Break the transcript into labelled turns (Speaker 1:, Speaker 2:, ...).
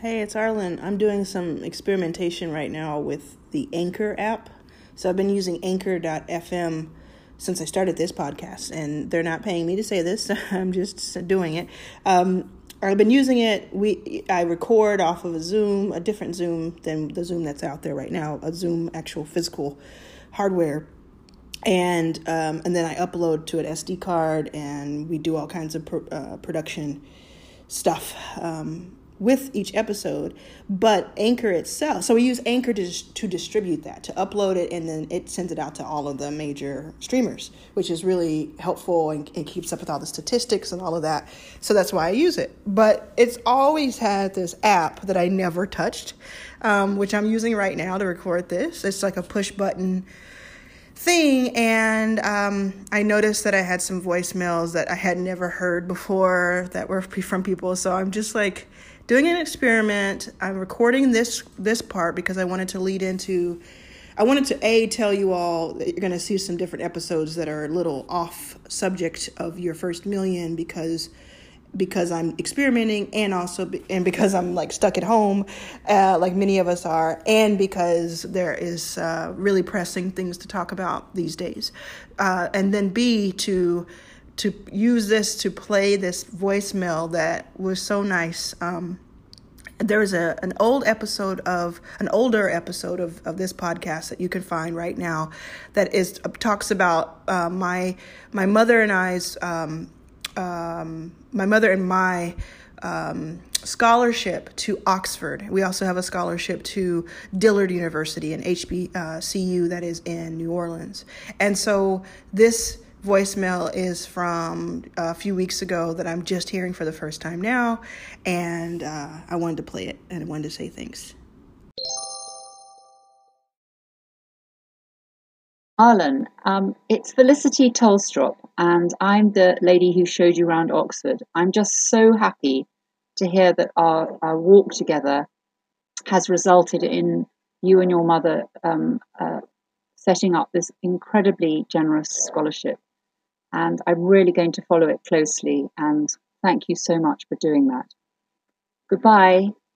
Speaker 1: Hey, it's Arlan. I'm doing some experimentation right now with the Anchor app. So I've been using anchor.fm since I started this podcast, and they're not paying me to say this. I'm just doing it. Um, I've been using it. We I record off of a Zoom, a different Zoom than the Zoom that's out there right now, a Zoom actual physical hardware, and um, and then I upload to an SD card, and we do all kinds of uh, production stuff. Um, with each episode, but Anchor itself. So we use Anchor to, to distribute that, to upload it, and then it sends it out to all of the major streamers, which is really helpful and, and keeps up with all the statistics and all of that. So that's why I use it. But it's always had this app that I never touched, um, which I'm using right now to record this. It's like a push button thing and um, i noticed that i had some voicemails that i had never heard before that were from people so i'm just like doing an experiment. I'm recording this this part because I wanted to lead into I wanted to a tell you all that you're going to see some different episodes that are a little off subject of your first million because because I'm experimenting and also and because I'm like stuck at home, uh, like many of us are, and because there is uh, really pressing things to talk about these days, uh, and then B to to use this to play this voicemail that was so nice. Um, there was a an old episode of an older episode of, of this podcast that you can find right now that is uh, talks about uh, my my mother and I's um, um, my mother and my um, scholarship to Oxford. We also have a scholarship to Dillard University and HBCU that is in New Orleans. And so this voicemail is from a few weeks ago that I'm just hearing for the first time now, and uh, I wanted to play it and I wanted to say thanks.
Speaker 2: Arlan, um, it's Felicity Tolstrop, and I'm the lady who showed you around Oxford. I'm just so happy to hear that our, our walk together has resulted in you and your mother um, uh, setting up this incredibly generous scholarship and I'm really going to follow it closely. And thank you so much for doing that. Goodbye.